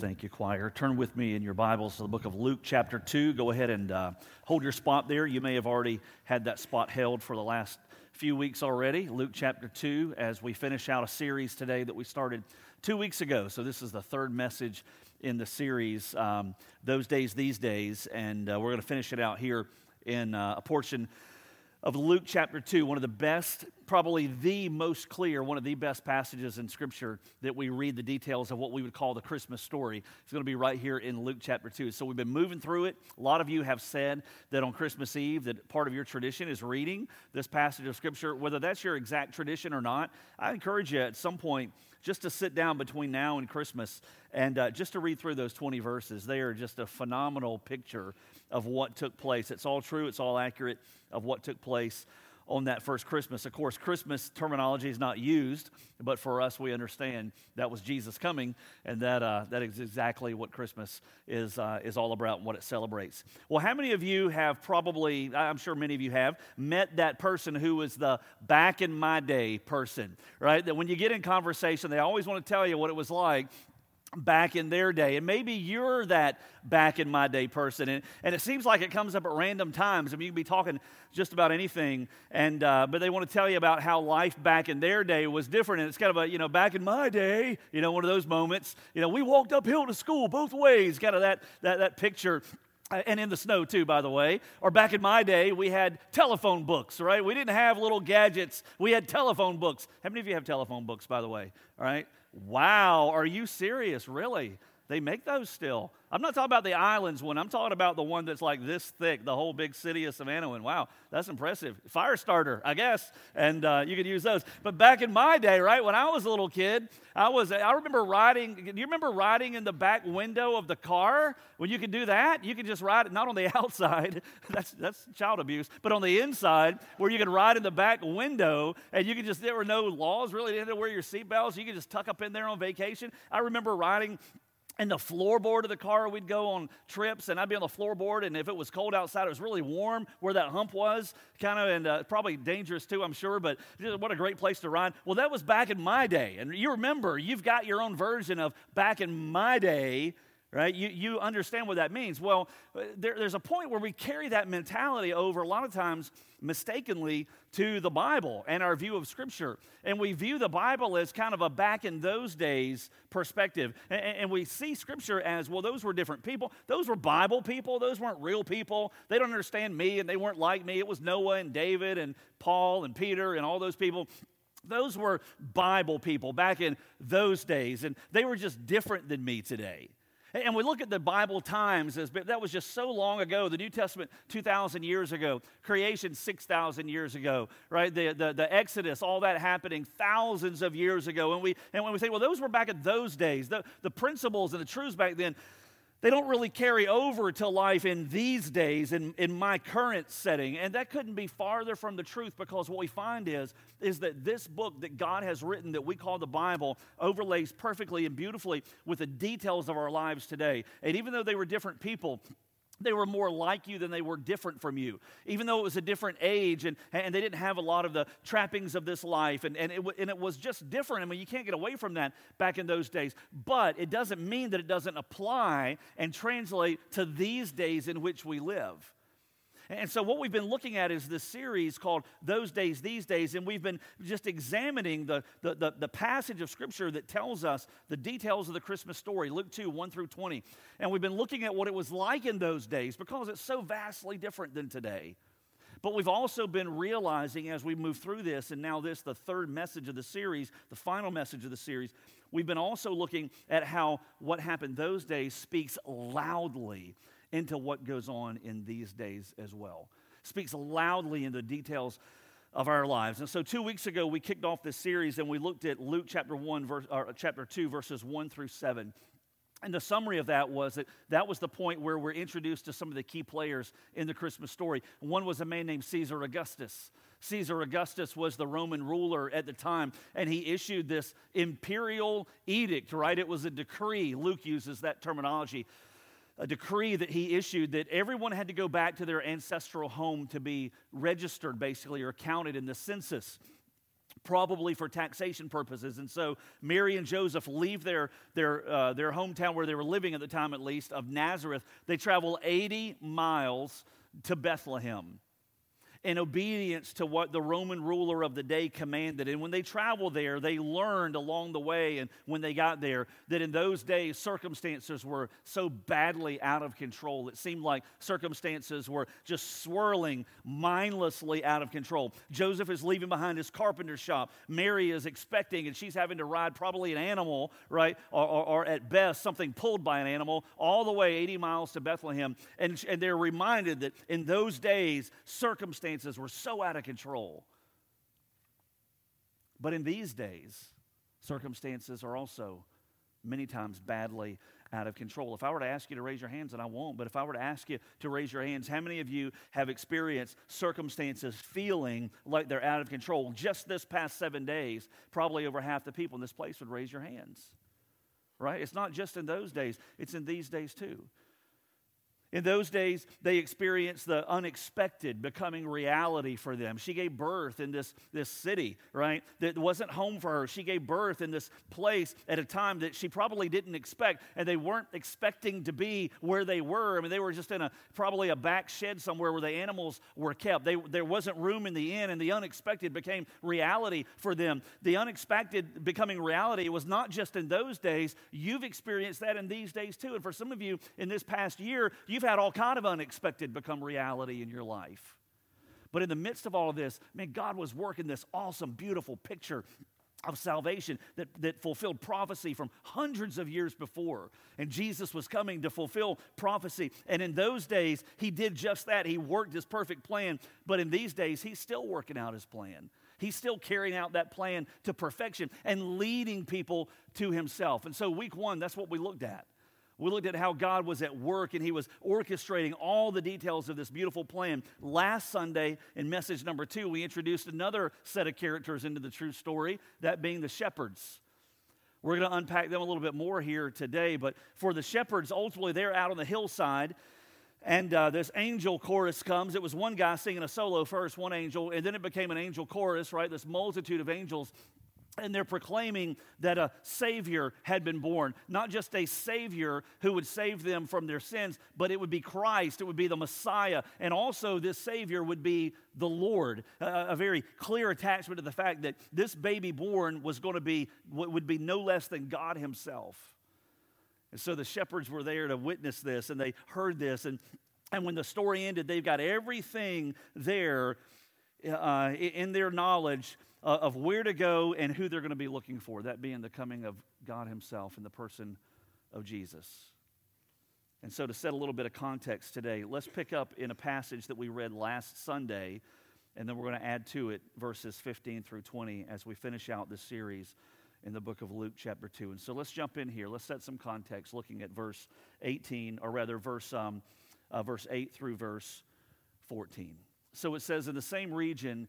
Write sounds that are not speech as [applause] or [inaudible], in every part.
Thank you, choir. Turn with me in your Bibles to the book of Luke, chapter 2. Go ahead and uh, hold your spot there. You may have already had that spot held for the last few weeks already. Luke, chapter 2, as we finish out a series today that we started two weeks ago. So, this is the third message in the series, um, Those Days, These Days. And uh, we're going to finish it out here in uh, a portion of Luke chapter 2, one of the best, probably the most clear, one of the best passages in Scripture that we read the details of what we would call the Christmas story. It's going to be right here in Luke chapter 2. So we've been moving through it. A lot of you have said that on Christmas Eve, that part of your tradition is reading this passage of Scripture. Whether that's your exact tradition or not, I encourage you at some point just to sit down between now and Christmas and uh, just to read through those 20 verses. They are just a phenomenal picture of what took place. It's all true, it's all accurate of what took place on that first Christmas. Of course, Christmas terminology is not used, but for us, we understand that was Jesus coming, and that, uh, that is exactly what Christmas is, uh, is all about and what it celebrates. Well, how many of you have probably, I'm sure many of you have, met that person who was the back in my day person, right? That when you get in conversation, they always want to tell you what it was like back in their day. And maybe you're that back in my day person. And, and it seems like it comes up at random times. I mean, you can be talking just about anything, and, uh, but they want to tell you about how life back in their day was different. And it's kind of a, you know, back in my day, you know, one of those moments. You know, we walked uphill to school both ways, kind of that, that, that picture uh, and in the snow too, by the way. Or back in my day, we had telephone books, right? We didn't have little gadgets. We had telephone books. How many of you have telephone books, by the way? All right. Wow, are you serious? Really? They make those still. I'm not talking about the islands one. I'm talking about the one that's like this thick, the whole big city of Savannah one. Wow, that's impressive. Fire starter, I guess, and uh, you could use those. But back in my day, right, when I was a little kid, I was. I remember riding. Do you remember riding in the back window of the car when you could do that? You could just ride it not on the [laughs] outside. that's that's child abuse, but on the inside where you could ride in the back window and you could just. There were no laws really. You didn't to wear your seatbelts. You could just tuck up in there on vacation. I remember riding and the floorboard of the car we'd go on trips and i'd be on the floorboard and if it was cold outside it was really warm where that hump was kind of and uh, probably dangerous too i'm sure but what a great place to ride. Well that was back in my day and you remember you've got your own version of back in my day right? You, you understand what that means. Well, uh, there, there's a point where we carry that mentality over a lot of times mistakenly to the Bible and our view of Scripture. And we view the Bible as kind of a back in those days perspective. And, and we see Scripture as, well, those were different people. Those were Bible people. Those weren't real people. They don't understand me and they weren't like me. It was Noah and David and Paul and Peter and all those people. Those were Bible people back in those days, and they were just different than me today. And we look at the Bible times as that was just so long ago. The New Testament, 2,000 years ago. Creation, 6,000 years ago, right? The, the, the, Exodus, all that happening thousands of years ago. And, we, and when we say, well, those were back in those days, the, the principles and the truths back then, they don't really carry over to life in these days, in, in my current setting. And that couldn't be farther from the truth because what we find is, is that this book that God has written that we call the Bible overlays perfectly and beautifully with the details of our lives today. And even though they were different people, they were more like you than they were different from you. Even though it was a different age and, and they didn't have a lot of the trappings of this life, and, and, it, and it was just different. I mean, you can't get away from that back in those days. But it doesn't mean that it doesn't apply and translate to these days in which we live. And so, what we've been looking at is this series called Those Days, These Days, and we've been just examining the, the, the, the, passage of Scripture that tells us the details of the Christmas story, Luke 2, 1 through 20. And we've been looking at what it was like in those days because it's so vastly different than today. But we've also been realizing as we move through this, and now this, the third message of the series, the final message of the series, we've been also looking at how what happened those days speaks loudly into what goes on in these days as well. Speaks loudly in the details of our lives. And so 2 weeks ago we kicked off this series and we looked at Luke chapter 1 verse or chapter 2 verses 1 through 7. And the summary of that was that that was the point where we're introduced to some of the key players in the Christmas story. One was a man named Caesar Augustus. Caesar Augustus was the Roman ruler at the time, and he issued this imperial edict, right? It was a decree. Luke uses that terminology a decree that he issued that everyone had to go back to their ancestral home to be registered, basically, or counted in the census. probably for taxation purposes. And so Mary and Joseph leave their, their, uh, their hometown where they were living at the time, at least, of Nazareth. They travel 80 miles to Bethlehem in obedience to what the Roman ruler of the day commanded. And when they traveled there, they learned along the way and when they got there that in those days circumstances were so badly out of control. It seemed like circumstances were just swirling mindlessly out of control. Joseph is leaving behind his carpenter shop. Mary is expecting, and she's having to ride probably an animal, right? Or, or, or at best, something pulled by an animal, all the way 80 miles to Bethlehem. And, and they're reminded that in those days, circumstances circumstances were so out of control. But in these days, circumstances are also many times badly out of control. If I were to ask you to raise your hands, and I won't, but if I were to ask you to raise your hands, how many of you have experienced circumstances feeling like they're out of control? Just this past seven days, probably over half the people in this place would raise your hands. Right? It's not just in those days, it's in these days too. In those days, they experienced the unexpected becoming reality for them. She gave birth in this, this city, right? That wasn't home for her. She gave birth in this place at a time that she probably didn't expect, and they weren't expecting to be where they were. I mean, they were just in a probably a back shed somewhere where the animals were kept. They, there wasn't room in the inn, and the unexpected became reality for them. The unexpected becoming reality was not just in those days. You've experienced that in these days too. And for some of you in this past year, you You've had all kind of unexpected become reality in your life. But in the midst of all of this, man, God was working this awesome, beautiful picture of salvation that, that fulfilled prophecy from hundreds of years before. And Jesus was coming to fulfill prophecy. And in those days, he did just that. He worked his perfect plan. But in these days, he's still working out his plan. He's still carrying out that plan to perfection and leading people to himself. And so, week one, that's what we looked at. We looked at how God was at work and He was orchestrating all the details of this beautiful plan. Last Sunday, in message number two, we introduced another set of characters into the true story, that being the shepherds. We're going to unpack them a little bit more here today, but for the shepherds, ultimately, they're out on the hillside. And uh, this angel chorus comes. It was one guy singing a solo first, one angel, and then it became an angel chorus, right? This multitude of angels and they're proclaiming that a Savior had been born. Not just a Savior who would save them from their sins, but it would be Christ, it would be the Messiah. And also, this Savior would be the Lord. Uh, a very clear attachment to the fact that this baby born was going to be, would be no less than God Himself. And so the shepherds were there to witness this, and they heard this. And, and when the story ended, they've got everything there uh, in their knowledge uh, of where to go and who they're going to be looking for, that being the coming of God Himself in the person of Jesus. And so, to set a little bit of context today, let's pick up in a passage that we read last Sunday, and then we're going to add to it verses 15 through 20 as we finish out this series in the book of Luke, chapter 2. And so, let's jump in here. Let's set some context looking at verse 18, or rather, verse, um, uh, verse 8 through verse 14. So, it says, In the same region,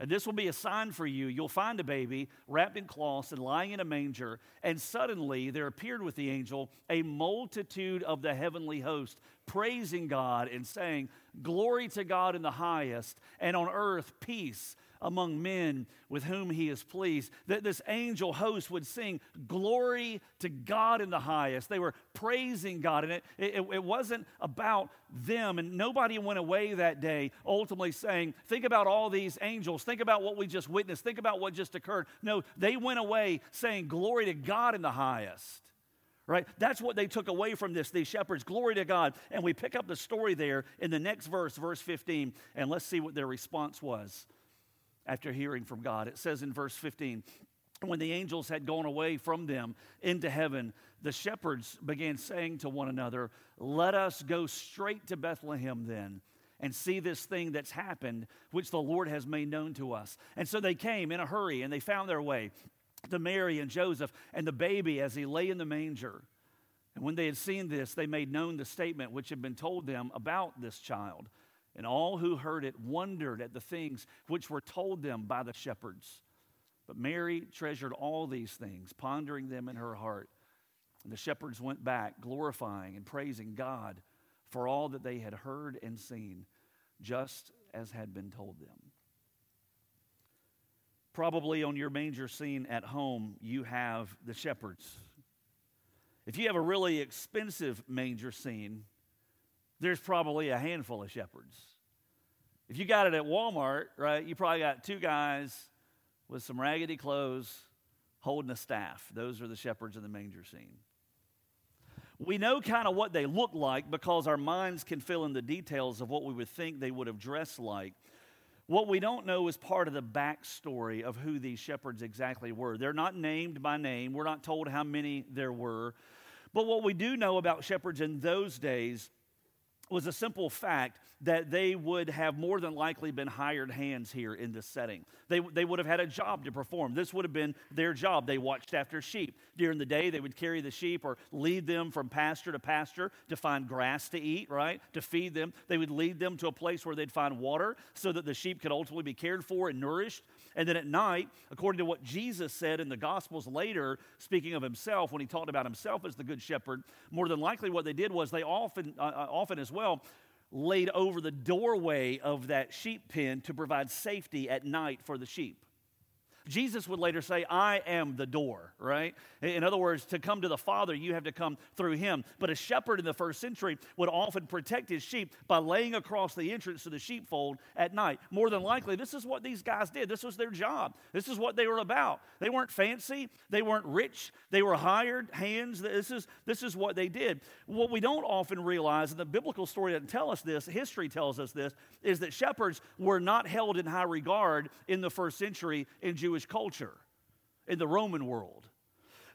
And this will be a sign for you. You'll find a baby wrapped in cloths and lying in a manger. And suddenly there appeared with the angel a multitude of the heavenly host, praising God and saying, Glory to God in the highest, and on earth peace among men with whom he is pleased. That this angel host would sing, Glory to God in the highest. They were praising God. And it, it, it wasn't about them. And nobody went away that day ultimately saying, Think about all these angels. Think about what we just witnessed. Think about what just occurred. No, they went away saying, Glory to God in the highest right? That's what they took away from this, these shepherds. Glory to God. And we pick up the story there in the next verse, verse 15, and let's see what their response was after hearing from God. It says in verse 15, when the angels had gone away from them into heaven, the shepherds began saying to one another, Let us go straight to Bethlehem then and see this thing that's happened, which the Lord has made known to us. And so they came in a hurry and they found their way to Mary and Joseph and the baby as he lay in the manger. And when they had seen this, they made known the statement which had been told them about this child. And all who heard it wondered at the things which were told them by the shepherds. But Mary treasured all these things, pondering them in her heart. And the shepherds went back, glorifying and praising God for all that they had heard and seen, just as had been told them. Probably on your manger scene at home, you have the shepherds. If you have a really expensive manger scene, there's probably a handful of shepherds. If you got it at Walmart, right, you probably got two guys with some raggedy clothes holding a staff. Those are the shepherds in the manger scene. We know kind of what they look like because our minds can fill in the details of what we would think they would have dressed like. What we don't know is part of the backstory of who these shepherds exactly were. They're not named by name, we're not told how many there were. But what we do know about shepherds in those days was a simple fact that they would have more than likely been hired hands here in this setting. They, they would have had a job to perform. This would have been their job. They watched after sheep. During the day, they would carry the sheep or lead them from pasture to pasture to find grass to eat, right? To feed them. They would lead them to a place where they'd find water so that the sheep could ultimately be cared for and nourished. And then at night, according to what Jesus said in the Gospels later, speaking of himself, when he talked about himself as the Good Shepherd, more than likely what they did was they often, uh, uh often as well, laid over the doorway of that sheep pen to provide safety at night for the sheep. Jesus would later say, I am the door, right? In other words, to come to the Father, you have to come through him. But a shepherd in the first century would often protect his sheep by laying across the entrance to the sheepfold at night. More than likely, this is what these guys did. This was their job. This is what they were about. They weren't fancy, they weren't rich, they were hired hands. This is, this is what they did. What we don't often realize, and the biblical story doesn't tell us this, history tells us this, is that shepherds were not held in high regard in the first century in Jewish Jewish culture, in the Roman world.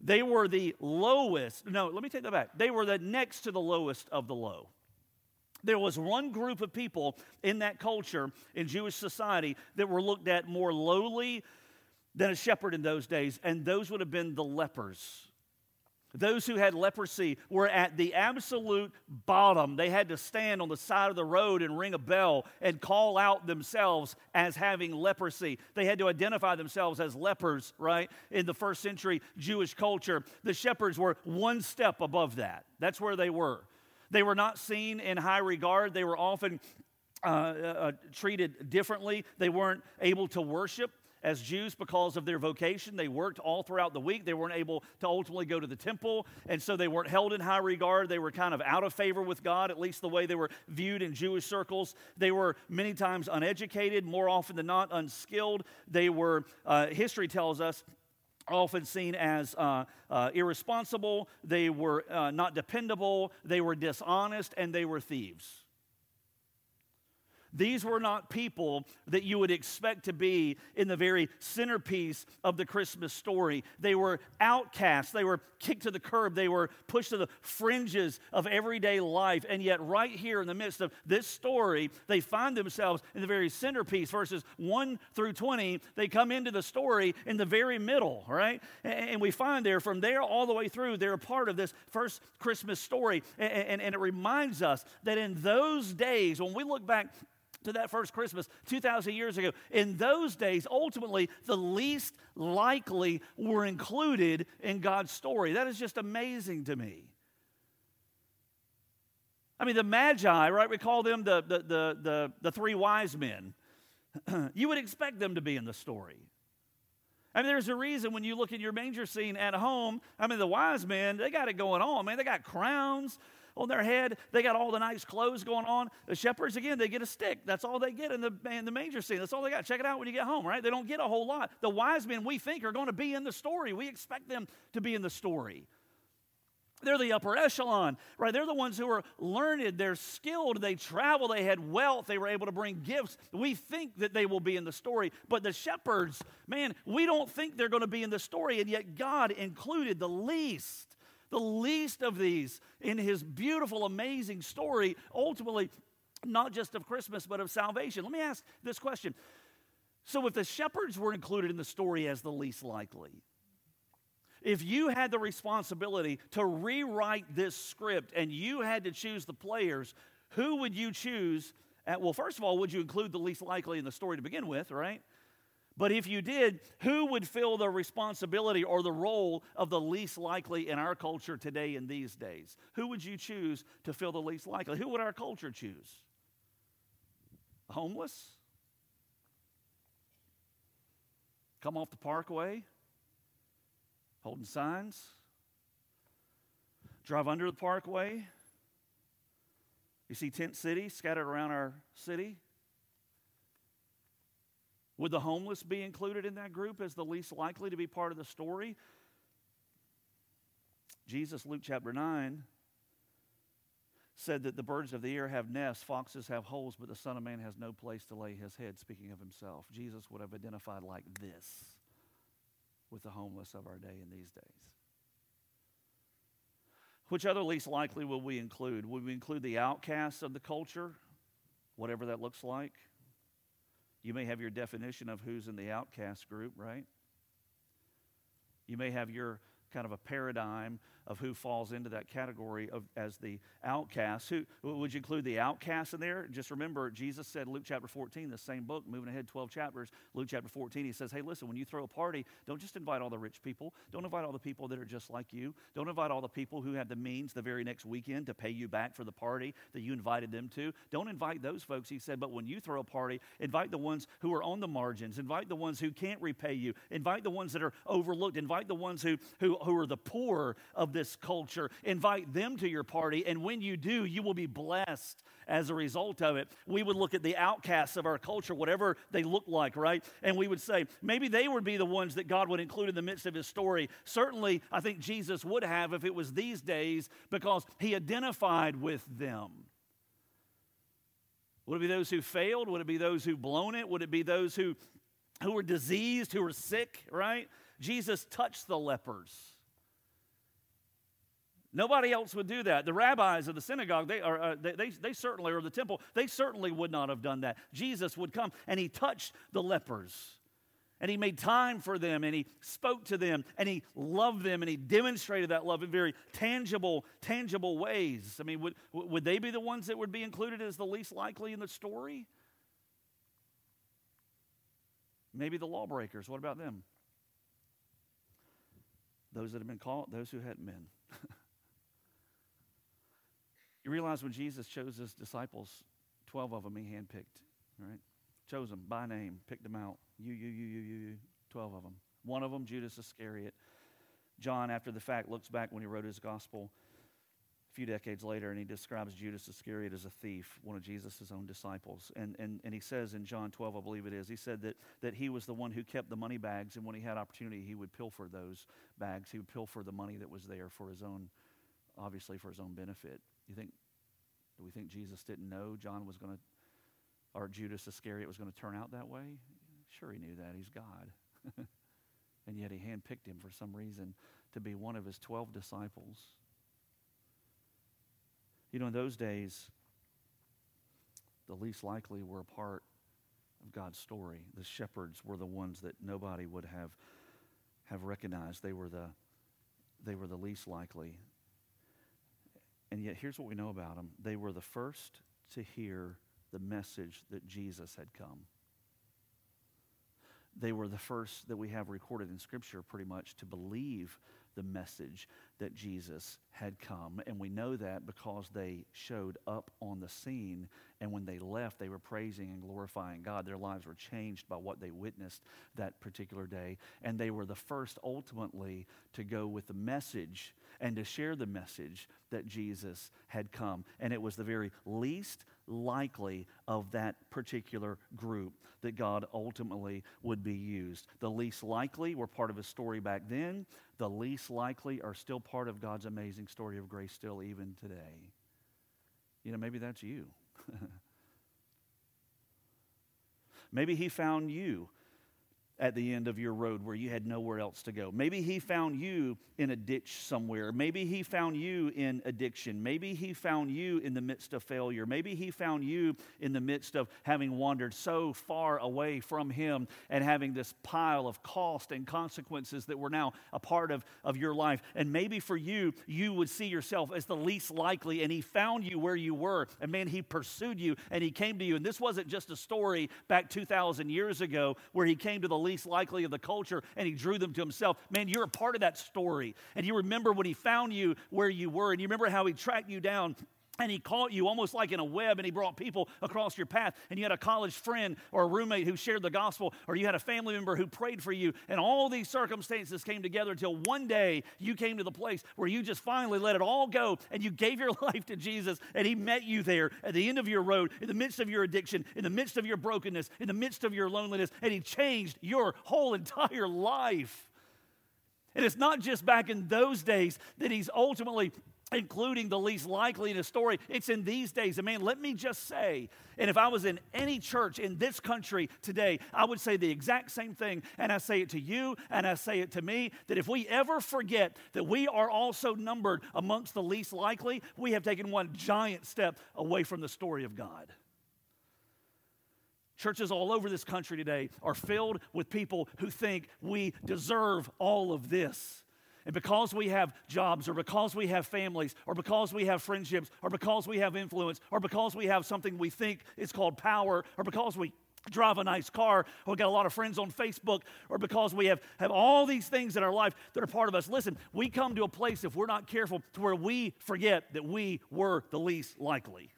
They were the lowest. No, let me take that back. They were the next to the lowest of the low. There was one group of people in that culture, in Jewish society, that were looked at more lowly than a shepherd in those days, and those would have been the lepers. Those who had leprosy were at the absolute bottom. They had to stand on the side of the road and ring a bell and call out themselves as having leprosy. They had to identify themselves as lepers, right? In the first century Jewish culture, the shepherds were one step above that. That's where they were. They were not seen in high regard, they were often uh, uh, treated differently. They weren't able to worship as Jews because of their vocation. They worked all throughout the week. They weren't able to ultimately go to the temple, and so they weren't held in high regard. They were kind of out of favor with God, at least the way they were viewed in Jewish circles. They were many times uneducated, more often than not unskilled. They were, uh, history tells us, often seen as uh, uh, irresponsible, they were uh, not dependable, they were dishonest, and they were thieves. These were not people that you would expect to be in the very centerpiece of the Christmas story. They were outcasts. They were kicked to the curb. They were pushed to the fringes of everyday life. And yet, right here in the midst of this story, they find themselves in the very centerpiece. Verses 1 through 20, they come into the story in the very middle, right? And we find there, from there all the way through, they're a part of this first Christmas story. And, it reminds us that in those days, when we look back to that first Christmas 2,000 years ago. In those days, ultimately, the least likely were included in God's story. That is just amazing to me. I mean, the Magi, right? We call them the, the, the, the, the three wise men. [clears throat] you would expect them to be in the story. I mean, there's a reason when you look at your manger scene at home, I mean, the wise men, they got it going on, man. They got crowns, on their head. They got all the nice clothes going on. The shepherds, again, they get a stick. That's all they get in the, in the manger scene. That's all they got. Check it out when you get home, right? They don't get a whole lot. The wise men we think are going to be in the story. We expect them to be in the story. They're the upper echelon, right? They're the ones who are learned, they're skilled, they travel, they had wealth, they were able to bring gifts. We think that they will be in the story, but the shepherds, man, we don't think they're going to be in the story, and yet God included the least the least of these in his beautiful, amazing story, ultimately, not just of Christmas, but of salvation. Let me ask this question. So, if the shepherds were included in the story as the least likely, if you had the responsibility to rewrite this script and you had to choose the players, who would you choose? At, well, first of all, would you include the least likely in the story to begin with, right? But if you did, who would fill the responsibility or the role of the least likely in our culture today in these days? Who would you choose to fill the least likely? Who would our culture choose? Homeless? Come off the parkway? Holding signs? Drive under the parkway? You see tent cities scattered around our city? Would the homeless be included in that group as the least likely to be part of the story? Jesus, Luke chapter 9, said that the birds of the air have nests, foxes have holes, but the Son of Man has no place to lay his head, speaking of himself. Jesus would have identified like this with the homeless of our day in these days. Which other least likely will we include? Will we include the outcasts of the culture, whatever that looks like? You may have your definition of who's in the outcast group, right? You may have your kind of a paradigm of who falls into that category of as the outcast. Who would you include the outcast in there? Just remember, Jesus said, Luke chapter 14, the same book, moving ahead 12 chapters, Luke chapter 14, he says, Hey, listen, when you throw a party, don't just invite all the rich people. Don't invite all the people that are just like you. Don't invite all the people who have the means the very next weekend to pay you back for the party that you invited them to. Don't invite those folks, he said, but when you throw a party, invite the ones who are on the margins, invite the ones who can't repay you, invite the ones that are overlooked, invite the ones who, who, who are the poor of this culture invite them to your party, and when you do, you will be blessed as a result of it. We would look at the outcasts of our culture, whatever they look like, right? And we would say, maybe they would be the ones that God would include in the midst of his story. Certainly, I think Jesus would have if it was these days because he identified with them. Would it be those who failed? Would it be those who've blown it? Would it be those who, who were diseased, who were sick, right? Jesus touched the lepers. Nobody else would do that. The rabbis of the synagogue, they, are, uh, they, they, they certainly, or the temple, they certainly would not have done that. Jesus would come and he touched the lepers. And he made time for them and he spoke to them and he loved them and he demonstrated that love in very tangible, tangible ways. I mean, would, would they be the ones that would be included as the least likely in the story? Maybe the lawbreakers. What about them? Those that have been called, those who hadn't been. You realize when Jesus chose his disciples, 12 of them he handpicked, right? Chose them by name, picked them out. You, you, you, you, you, you, 12 of them. One of them, Judas Iscariot. John, after the fact, looks back when he wrote his gospel a few decades later and he describes Judas Iscariot as a thief, one of Jesus' own disciples. And, and, and he says in John 12, I believe it is, he said that, that he was the one who kept the money bags, and when he had opportunity, he would pilfer those bags. He would pilfer the money that was there for his own, obviously, for his own benefit. You think, do we think Jesus didn't know John was going to, or Judas Iscariot was going to turn out that way? Sure, he knew that. He's God. [laughs] and yet he handpicked him for some reason to be one of his 12 disciples. You know, in those days, the least likely were a part of God's story. The shepherds were the ones that nobody would have, have recognized. They were, the, they were the least likely. And yet, here's what we know about them they were the first to hear the message that Jesus had come. They were the first that we have recorded in Scripture, pretty much, to believe the message that Jesus had come. And we know that because they showed up on the scene. And when they left, they were praising and glorifying God. Their lives were changed by what they witnessed that particular day. And they were the first, ultimately, to go with the message and to share the message that Jesus had come. And it was the very least likely of that particular group that God ultimately would be used. The least likely were part of his story back then, the least likely are still part of God's amazing story of grace still even today. You know, maybe that's you. [laughs] maybe he found you at the end of your road where you had nowhere else to go. Maybe he found you in a ditch somewhere. Maybe he found you in addiction. Maybe he found you in the midst of failure. Maybe he found you in the midst of having wandered so far away from him and having this pile of cost and consequences that were now a part of, of your life. And maybe for you, you would see yourself as the least likely, and he found you where you were. And man, he pursued you and he came to you. And this wasn't just a story back 2,000 years ago where he came to the least likely of the culture and he drew them to himself. Man, you're a part of that story. And you remember when he found you where you were, and you remember how he tracked you down and he caught you almost like in a web and he brought people across your path. And you had a college friend or a roommate who shared the gospel or you had a family member who prayed for you. And all these circumstances came together until one day you came to the place where you just finally let it all go and you gave your [laughs] life to jesus and he met you there at the end of your road in the midst of your addiction in the midst of your brokenness in the midst of your loneliness and he changed your whole [laughs] entire life. And it's not just back in those days that he's ultimately including the least likely in a story. It's in these days. And man, let me just say, and if I was in any church in this country today, I would say the exact same thing. And I say it to you and I say it to me that if we ever forget that we are also numbered amongst the least likely, we have taken one giant step away from the story of God. Churches all over this country today are filled with people who think we deserve all of this. And because we have jobs, or because we have families, or because we have friendships, or because we have influence, or because we have something we think is called power, or because we drive a nice car, or we got a lot of friends on Facebook, or because we have, have all these things in our life that are part of us. Listen, we come to a place, if we're not careful, to where we forget that we were the least likely.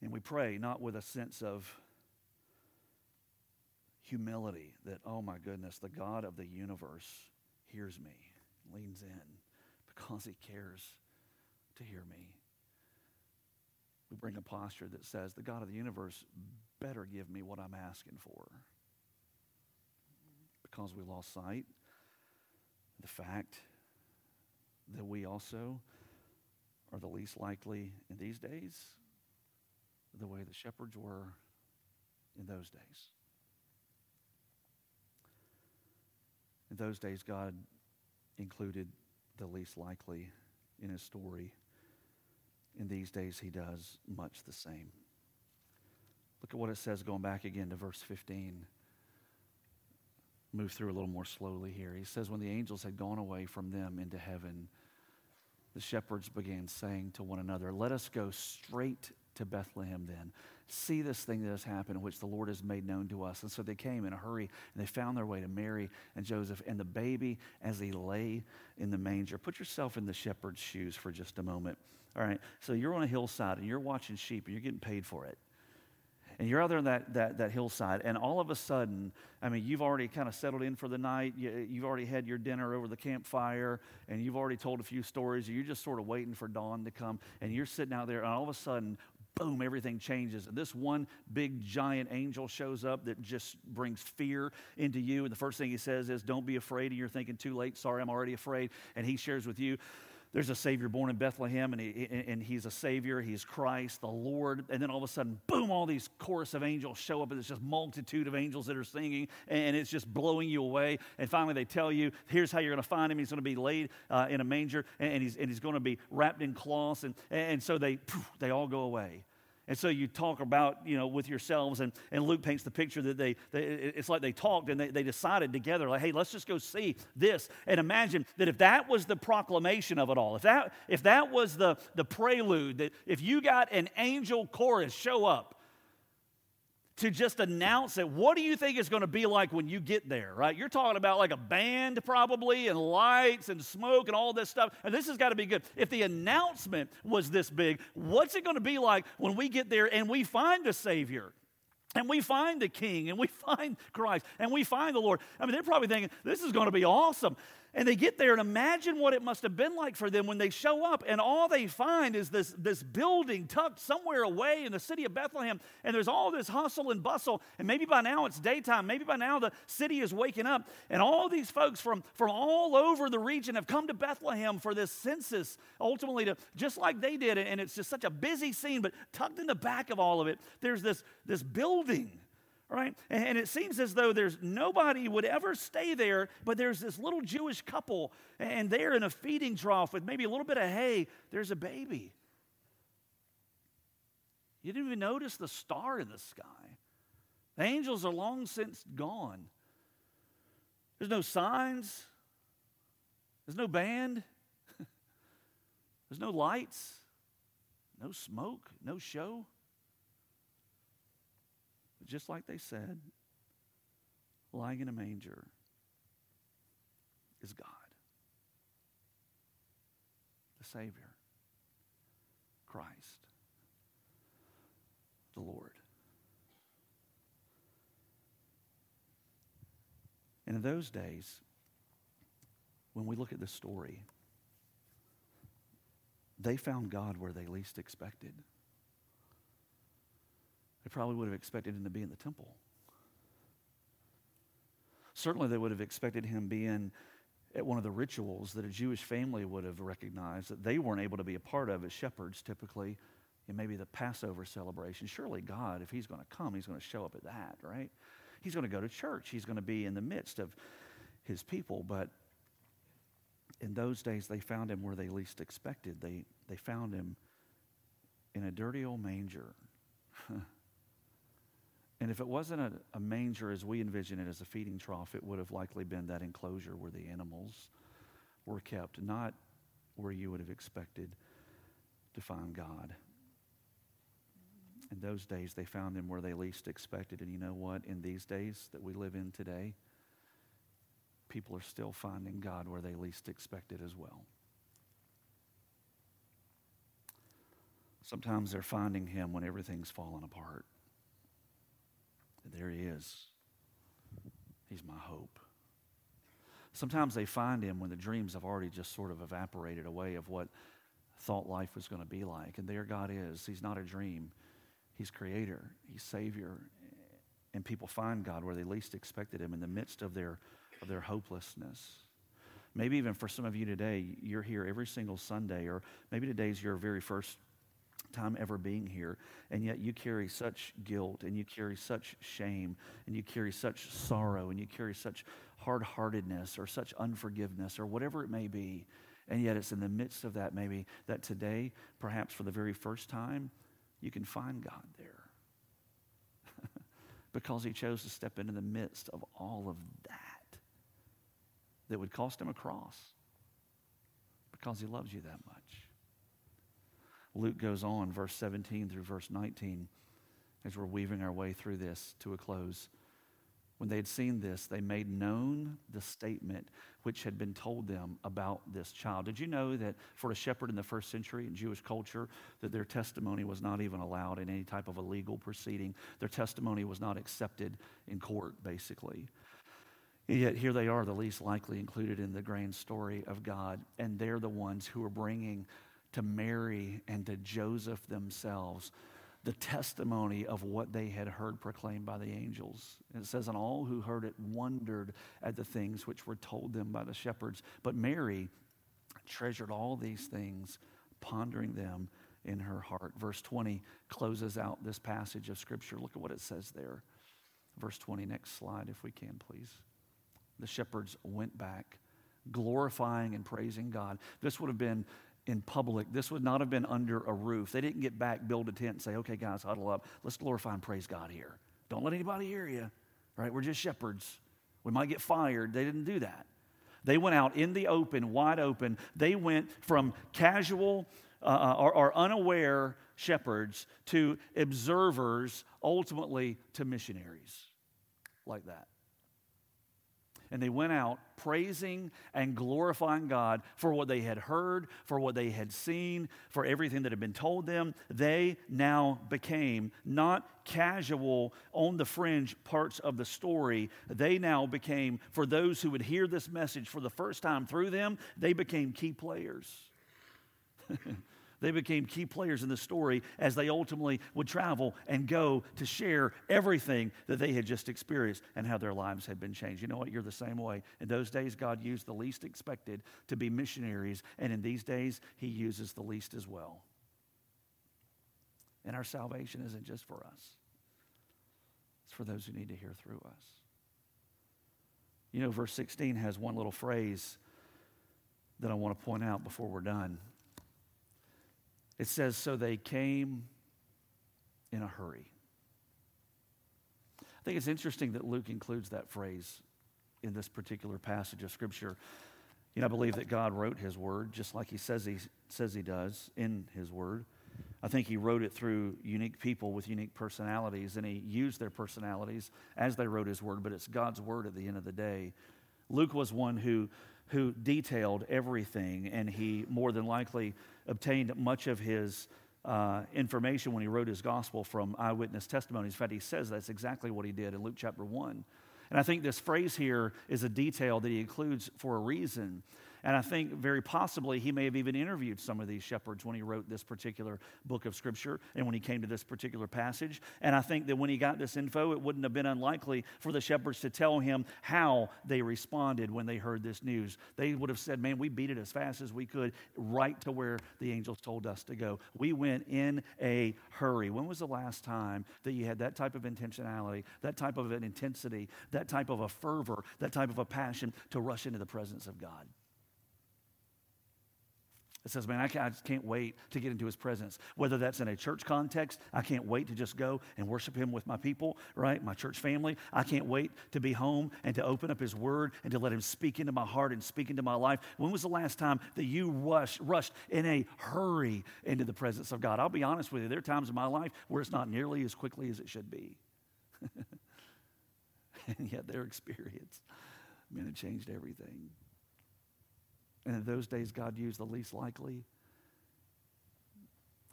And we pray not with a sense of humility that, oh my goodness, the God of the universe hears me, leans in because he cares to hear me. We bring a posture that says, the God of the universe better give me what I'm asking for. Because we lost sight the fact that we also are the least likely in these days the way the shepherds were in those days. In those days, God included the least likely in his story. In these days, he does much the same. Look at what it says going back again to verse 15. Move through a little more slowly here. He says, When the angels had gone away from them into heaven, the shepherds began saying to one another, Let us go straight to Bethlehem then. See this thing that has happened, which the Lord has made known to us. And so they came in a hurry and they found their way to Mary and Joseph and the baby as he lay in the manger. Put yourself in the shepherd's shoes for just a moment. All right, so you're on a hillside and you're watching sheep and you're getting paid for it and you're out there on that, that, that hillside, and all of a sudden, I mean, you've already kind of settled in for the night. You, you've already had your dinner over the campfire, and you've already told a few stories. You're just sort of waiting for dawn to come, and you're sitting out there, and all of a sudden, boom, everything changes. And this one big giant angel shows up that just brings fear into you. And the first thing he says is, Don't be afraid. And you're thinking, Too late. Sorry, I'm already afraid. And he shares with you, there's a Savior born in Bethlehem, and, he, and he's a Savior. He's Christ, the Lord. And then all of a sudden, boom, all these chorus of angels show up, and it's just multitude of angels that are singing, and it's just blowing you away. And finally, they tell you, here's how you're going to find him. He's going to be laid uh, in a manger, and, and, he's, and he's going to be wrapped in cloths. And, and so they, they all go away. And so you talk about, you know, with yourselves, and, and Luke paints the picture that they, they it's like they talked and they, they decided together, like, hey, let's just go see this. And imagine that if that was the proclamation of it all, if that, if that was the, the prelude, that if you got an angel chorus show up, to just announce it. What do you think it's going to be like when you get there, right? You're talking about like a band probably and lights and smoke and all this stuff. And this has got to be good. If the announcement was this big, what's it going to be like when we get there and we find the Savior? And we find the King and we [laughs] find Christ and we find the Lord. I mean, they're probably thinking, this is going to be awesome. And they get there and imagine what it must have been like for them when they show up and all they find is this, this building tucked somewhere away in the city of Bethlehem. And there's all this hustle and bustle. And maybe by now it's daytime. Maybe by now the city is waking up. And all these folks from, from all over the region have come to Bethlehem for this census, ultimately, to just like they did. And it's just such a busy scene. But tucked in the back of all of it, there's this, this building right? And it seems as though there's nobody would ever stay there, but there's this little Jewish couple, and they're in a feeding trough with maybe a little bit of hay. There's a baby. You didn't even notice the star in the sky. The angels are long since gone. There's no signs, there's no band, [laughs] there's no lights, no smoke, no show just like they said, lying in a manger is God, the Savior, Christ, the Lord. And in those days, when we look at this story, they found God where they least expected. They probably would have expected him to be in the temple. Certainly, they would have expected him being at one of the rituals that a Jewish family would have recognized that they weren't able to be a part of as shepherds, typically, and maybe the Passover celebration. Surely, God, if He's going to come, He's going to show up at that, right? He's going to go to church, He's going to be in the midst of His people. But in those days, they found Him where they least expected. They, they found Him in a dirty old manger. [laughs] And if it wasn't a, a, manger as we envision it as a feeding trough, it would have likely been that enclosure where the animals were kept, not where you would have expected to find God. In those days, they found him where they least expected. And you know what? In these days that we live in today, people are still finding God where they least expected as well. Sometimes they're finding him when everything's fallen apart. There he is. He's my hope. Sometimes they find him when the dreams have already just sort of evaporated away of what thought life was going to be like. And there God is. He's not a dream, He's creator, He's Savior. And people find God where they least expected Him in the midst of their, of their hopelessness. Maybe even for some of you today, you're here every single Sunday, or maybe today's your very first time ever being here, and yet you carry such guilt, and you carry such shame, and you carry such sorrow, and you carry such hard heartedness, or such unforgiveness, or whatever it may be. And yet it's in the midst of that, maybe, that today, perhaps for the very first time, you can find God there. [laughs] because he chose to step into the midst of all of that that would cost him a cross because he loves you that much. Luke goes on, verse 17 through verse 19, as we're weaving our way through this to a close. When they had seen this, they made known the statement which had been told them about this child. Did you know that for a shepherd in the first century in Jewish culture, that their testimony was not even allowed in any type of a legal proceeding? Their testimony was not accepted in court, basically. And yet here they are, the least likely included in the grand story of God, and they're the ones who are bringing to Mary and to Joseph themselves the testimony of what they had heard proclaimed by the angels. And it says, And all who heard it wondered at the things which were told them by the shepherds. But Mary treasured all these things, pondering them in her heart. Verse 20 closes out this passage of Scripture. Look at what it says there. Verse 20, next slide, if we can, please. The shepherds went back, glorifying and praising God. This would have been in public. This would not have been under a roof. They didn't get back, build a tent, and say, okay, guys, huddle up. Let's glorify and praise God here. Don't let anybody hear you, right? We're just shepherds. We might get fired. They didn't do that. They went out in the open, wide open. They went from casual uh, uh or, or unaware shepherds to observers, ultimately to missionaries like that. And they went out praising and glorifying God for what they had heard, for what they had seen, for everything that had been told them. They now became not casual on the fringe parts of the story. They now became, for those who would hear this message for the first time through them, they became key players. [laughs] They became key players in the story as they ultimately would travel and go to share everything that they had just experienced and how their lives had been changed. You know what? You're the same way. In those days, God used the least expected to be missionaries, and in these days, He uses the least as well. And our salvation isn't just for us, it's for those who need to hear through us. You know, verse 16 has one little phrase that I want to point out before we're done. It says, So they came in a hurry. I think it's interesting that Luke includes that phrase in this particular passage of Scripture. You know, I believe that God wrote His Word just like He says He, says he does in His Word. I think He wrote it through unique people with unique personalities, and He used their personalities as they wrote His Word, but it's God's Word at the end of the day. Luke was one who, who detailed everything, and he more than likely obtained much of his uh, information when he wrote his gospel from eyewitness testimonies. In fact, he says that's exactly what he did in Luke chapter 1. And I think this phrase here is a detail that he includes for a reason. And I think very possibly he may have even interviewed some of these shepherds when he wrote this particular book of Scripture and when he came to this particular passage. And I think that when he got this info, it wouldn't have been unlikely for the shepherds to tell him how they responded when they heard this news. They would have said, Man, we beat it as fast as we could, right to where the angels told us to go. We went in a hurry. When was the last time that you had that type of intentionality, that type of an intensity, that type of a fervor, that type of a passion to rush into the presence of God? It says, man, I, I just can't wait to get into his presence. Whether that's in a church context, I can't wait to just go and worship him with my people, right? My church family. I can't wait to be home and to open up his word and to let him speak into my heart and speak into my life. When was the last time that you rushed, rushed in a hurry into the presence of God? I'll be honest with you, there are times in my life where it's not nearly as quickly as it should be. [laughs] and yet their experience, man, it changed everything. And in those days, God used the least likely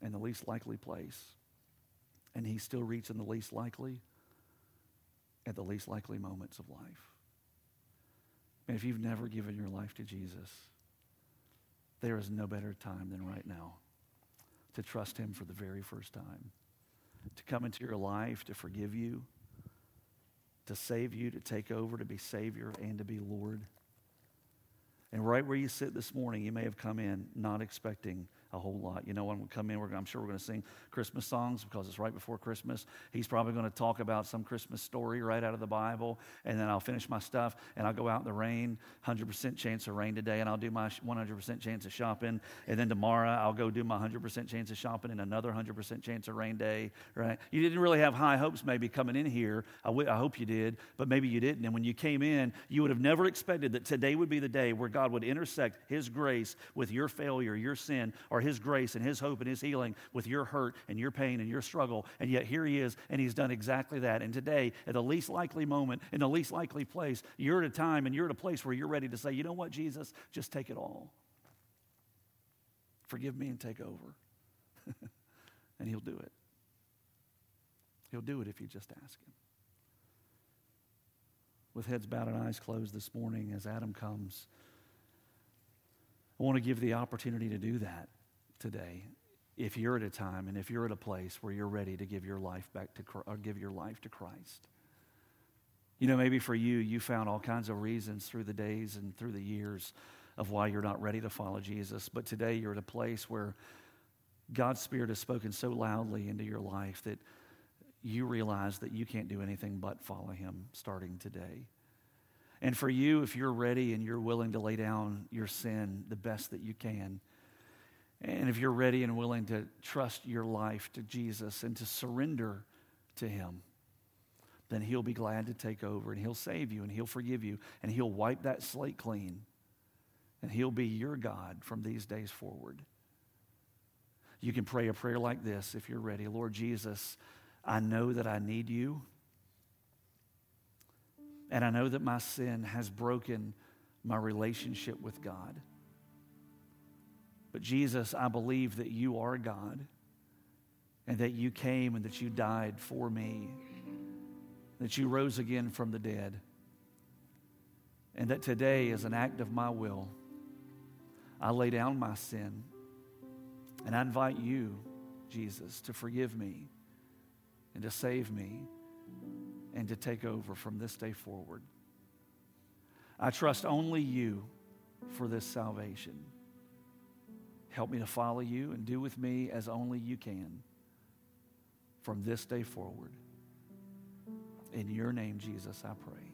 and the least likely place. And He's still reaching the least likely at the least likely moments of life. And if you've never given your life to Jesus, there is no better time than right now to trust Him for the very first time, to come into your life, to forgive you, to save you, to take over, to be Savior, and to be Lord. And right where you sit this morning, you may have come in not expecting a whole lot. You know, when we come in, I'm sure we're going to sing Christmas songs because it's right before Christmas. He's probably going to talk about some Christmas story right out of the Bible, and then I'll finish my stuff and I'll go out in the rain. 100% chance of rain today, and I'll do my 100% chance of shopping. And then tomorrow, I'll go do my 100% chance of shopping and another 100% chance of rain day, right? You didn't really have high hopes maybe coming in here. I, w- I hope you did, but maybe you didn't. And when you came in, you would have never expected that today would be the day where God would intersect His grace with your failure, your sin, or his grace and His hope and His healing with your hurt and your pain and your struggle. And yet here He is, and He's done exactly that. And today, at the least likely moment, in the least likely place, you're at a time and you're at a place where you're ready to say, you know what, Jesus, just take it all. Forgive me and take over. [laughs] and He'll do it. He'll do it if you just ask Him. With heads bowed and eyes closed this morning as Adam comes, I want to give the opportunity to do that today if you're at a time and if you're at a place where you're ready to give your life back to or uh, give your life to Christ. You know, maybe for you, you found all kinds of reasons through the days and through the years of why you're not ready to follow Jesus. But today you're at a place where God's Spirit has spoken so loudly into your life that you realize that you can't do anything but follow Him starting today. And for you, if you're ready and you're willing to lay down your sin the best that you can, and if you're ready and willing to trust your life to Jesus and to surrender to Him, then He'll be glad to take over and He'll save you and He'll forgive you and He'll wipe that slate clean and He'll be your God from these days forward. You can pray a prayer like this if you're ready. Lord Jesus, I know that I need you. And I know that my sin has broken my relationship with God. But Jesus, I believe that you are God and that you came and that you died for me, that you rose again from the dead, and that today, as an act of my will, I lay down my sin and I invite you, Jesus, to forgive me and to save me and to take over from this day forward. I trust only you for this salvation. Help me to follow you and do with me as only you can from this day forward. In your name, Jesus, I pray.